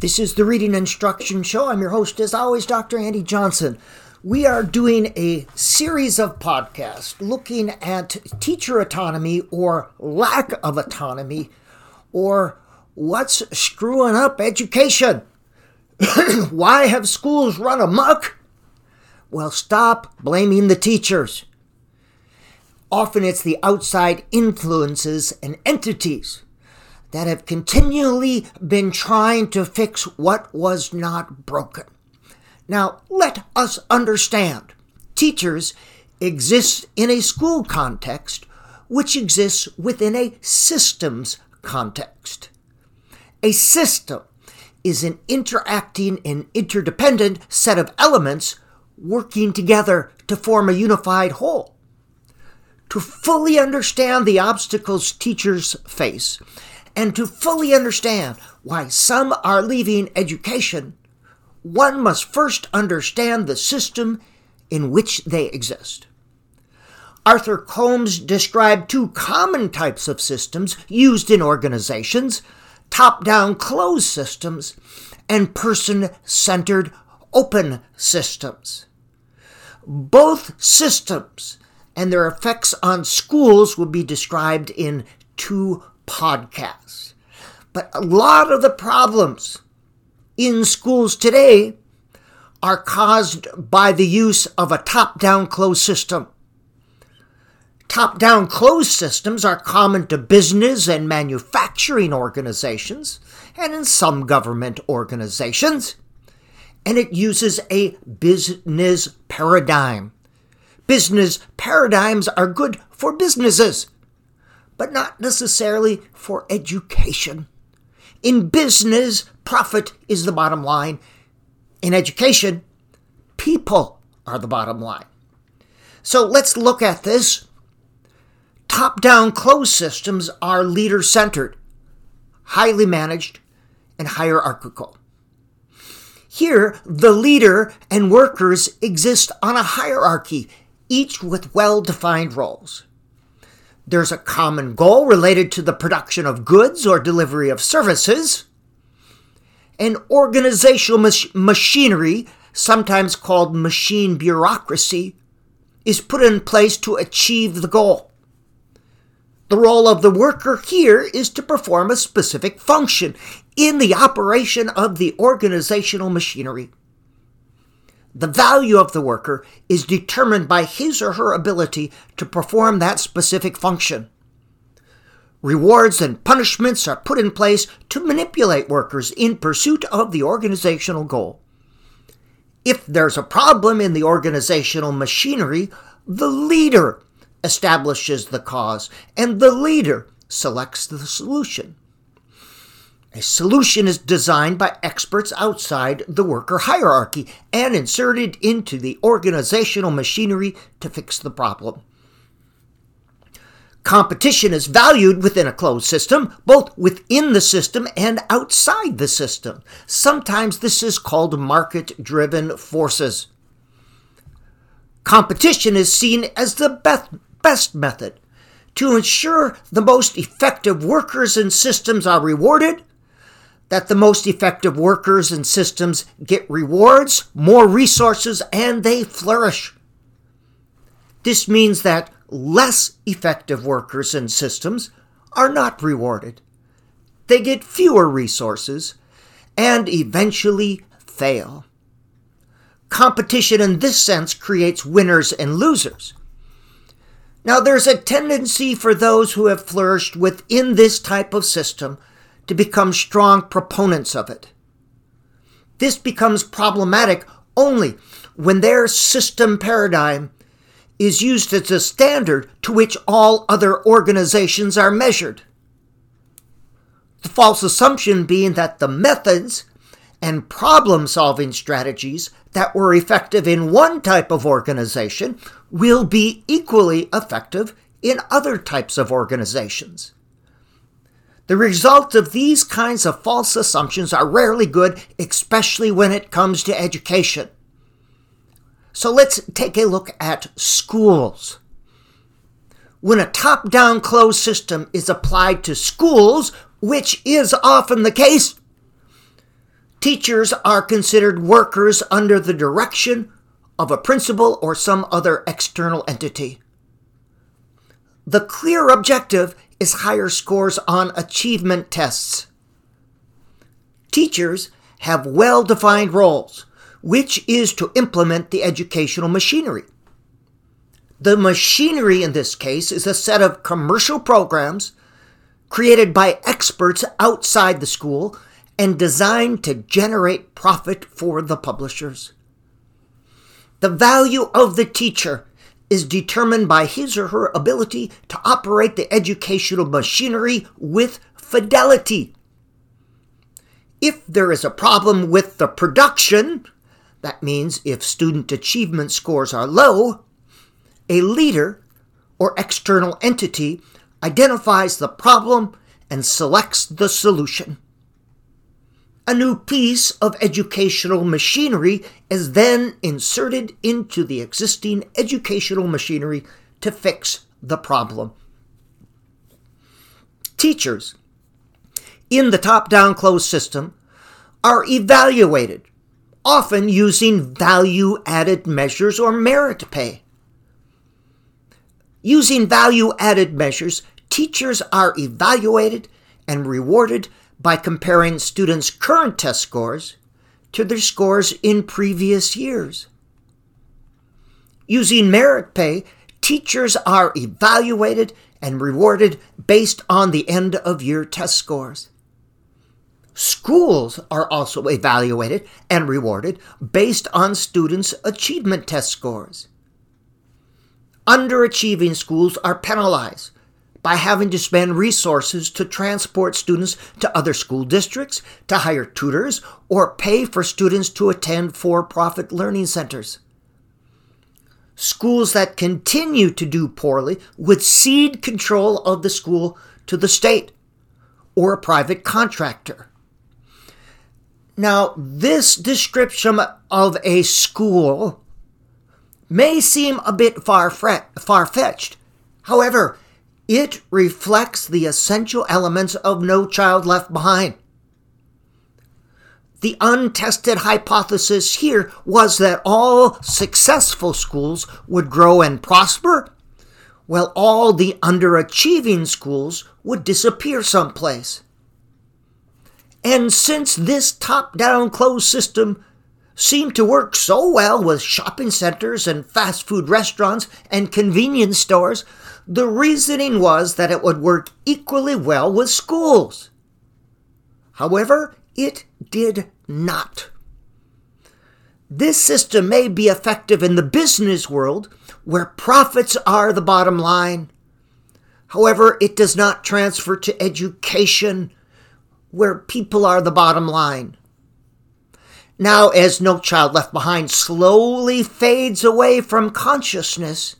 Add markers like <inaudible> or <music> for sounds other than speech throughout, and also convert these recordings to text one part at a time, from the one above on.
This is the Reading Instruction Show. I'm your host, as always, Dr. Andy Johnson. We are doing a series of podcasts looking at teacher autonomy or lack of autonomy or what's screwing up education. <clears throat> Why have schools run amok? Well, stop blaming the teachers. Often it's the outside influences and entities that have continually been trying to fix what was not broken. Now, let us understand teachers exist in a school context which exists within a systems context. A system is an interacting and interdependent set of elements working together to form a unified whole. To fully understand the obstacles teachers face and to fully understand why some are leaving education, one must first understand the system in which they exist. Arthur Combs described two common types of systems used in organizations top down closed systems and person centered open systems. Both systems and their effects on schools will be described in two podcasts. But a lot of the problems in schools today are caused by the use of a top down closed system. Top down closed systems are common to business and manufacturing organizations and in some government organizations, and it uses a business paradigm. Business paradigms are good for businesses but not necessarily for education. In business, profit is the bottom line. In education, people are the bottom line. So let's look at this. Top down closed systems are leader centered, highly managed, and hierarchical. Here, the leader and workers exist on a hierarchy, each with well defined roles. There's a common goal related to the production of goods or delivery of services. And organizational mach- machinery, sometimes called machine bureaucracy, is put in place to achieve the goal. The role of the worker here is to perform a specific function in the operation of the organizational machinery. The value of the worker is determined by his or her ability to perform that specific function. Rewards and punishments are put in place to manipulate workers in pursuit of the organizational goal. If there's a problem in the organizational machinery, the leader establishes the cause and the leader selects the solution. A solution is designed by experts outside the worker hierarchy and inserted into the organizational machinery to fix the problem. Competition is valued within a closed system, both within the system and outside the system. Sometimes this is called market driven forces. Competition is seen as the best, best method to ensure the most effective workers and systems are rewarded that the most effective workers and systems get rewards, more resources, and they flourish. This means that less effective workers and systems are not rewarded. They get fewer resources and eventually fail. Competition in this sense creates winners and losers. Now, there's a tendency for those who have flourished within this type of system to become strong proponents of it. This becomes problematic only when their system paradigm is used as a standard to which all other organizations are measured. The false assumption being that the methods and problem solving strategies that were effective in one type of organization will be equally effective in other types of organizations. The results of these kinds of false assumptions are rarely good, especially when it comes to education. So let's take a look at schools. When a top down closed system is applied to schools, which is often the case, Teachers are considered workers under the direction of a principal or some other external entity. The clear objective is higher scores on achievement tests. Teachers have well defined roles, which is to implement the educational machinery. The machinery in this case is a set of commercial programs created by experts outside the school and designed to generate profit for the publishers. The value of the teacher is determined by his or her ability to operate the educational machinery with fidelity. If there is a problem with the production, that means if student achievement scores are low, a leader or external entity identifies the problem and selects the solution. A new piece of educational machinery is then inserted into the existing educational machinery to fix the problem. Teachers in the top down closed system are evaluated, often using value added measures or merit pay. Using value added measures, teachers are evaluated and rewarded by comparing students' current test scores to their scores in previous years. Using merit pay, teachers are evaluated and rewarded based on the end of year test scores. Schools are also evaluated and rewarded based on students' achievement test scores underachieving schools are penalized by having to spend resources to transport students to other school districts, to hire tutors, or pay for students to attend for profit learning centers. Schools that continue to do poorly would cede control of the school to the state or a private contractor. Now, this description of a school may seem a bit far fetched. However, it reflects the essential elements of No Child Left Behind. The untested hypothesis here was that all successful schools would grow and prosper, while all the underachieving schools would disappear someplace. And since this top down closed system seemed to work so well with shopping centers and fast food restaurants and convenience stores, the reasoning was that it would work equally well with schools. However, it did not. This system may be effective in the business world where profits are the bottom line. However, it does not transfer to education where people are the bottom line. Now, as No Child Left Behind slowly fades away from consciousness,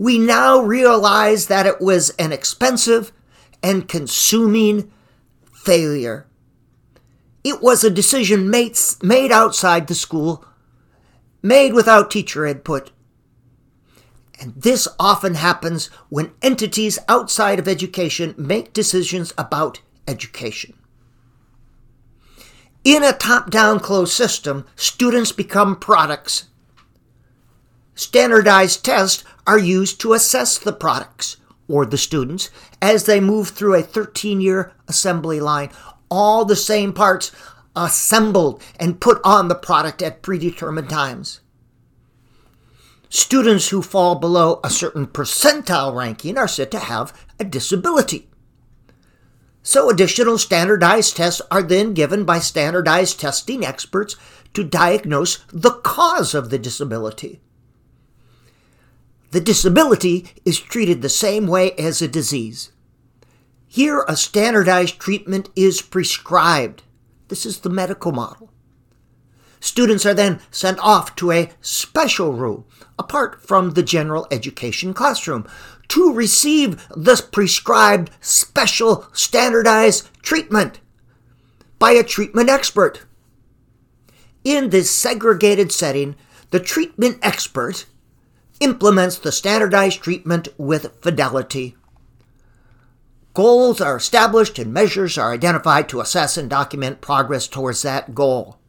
we now realize that it was an expensive and consuming failure. It was a decision made, made outside the school, made without teacher input. And this often happens when entities outside of education make decisions about education. In a top down closed system, students become products. Standardized tests are used to assess the products or the students as they move through a 13 year assembly line, all the same parts assembled and put on the product at predetermined times. Students who fall below a certain percentile ranking are said to have a disability. So additional standardized tests are then given by standardized testing experts to diagnose the cause of the disability. The disability is treated the same way as a disease. Here, a standardized treatment is prescribed. This is the medical model. Students are then sent off to a special room, apart from the general education classroom, to receive the prescribed special standardized treatment by a treatment expert. In this segregated setting, the treatment expert implements the standardized treatment with fidelity. Goals are established and measures are identified to assess and document progress towards that goal.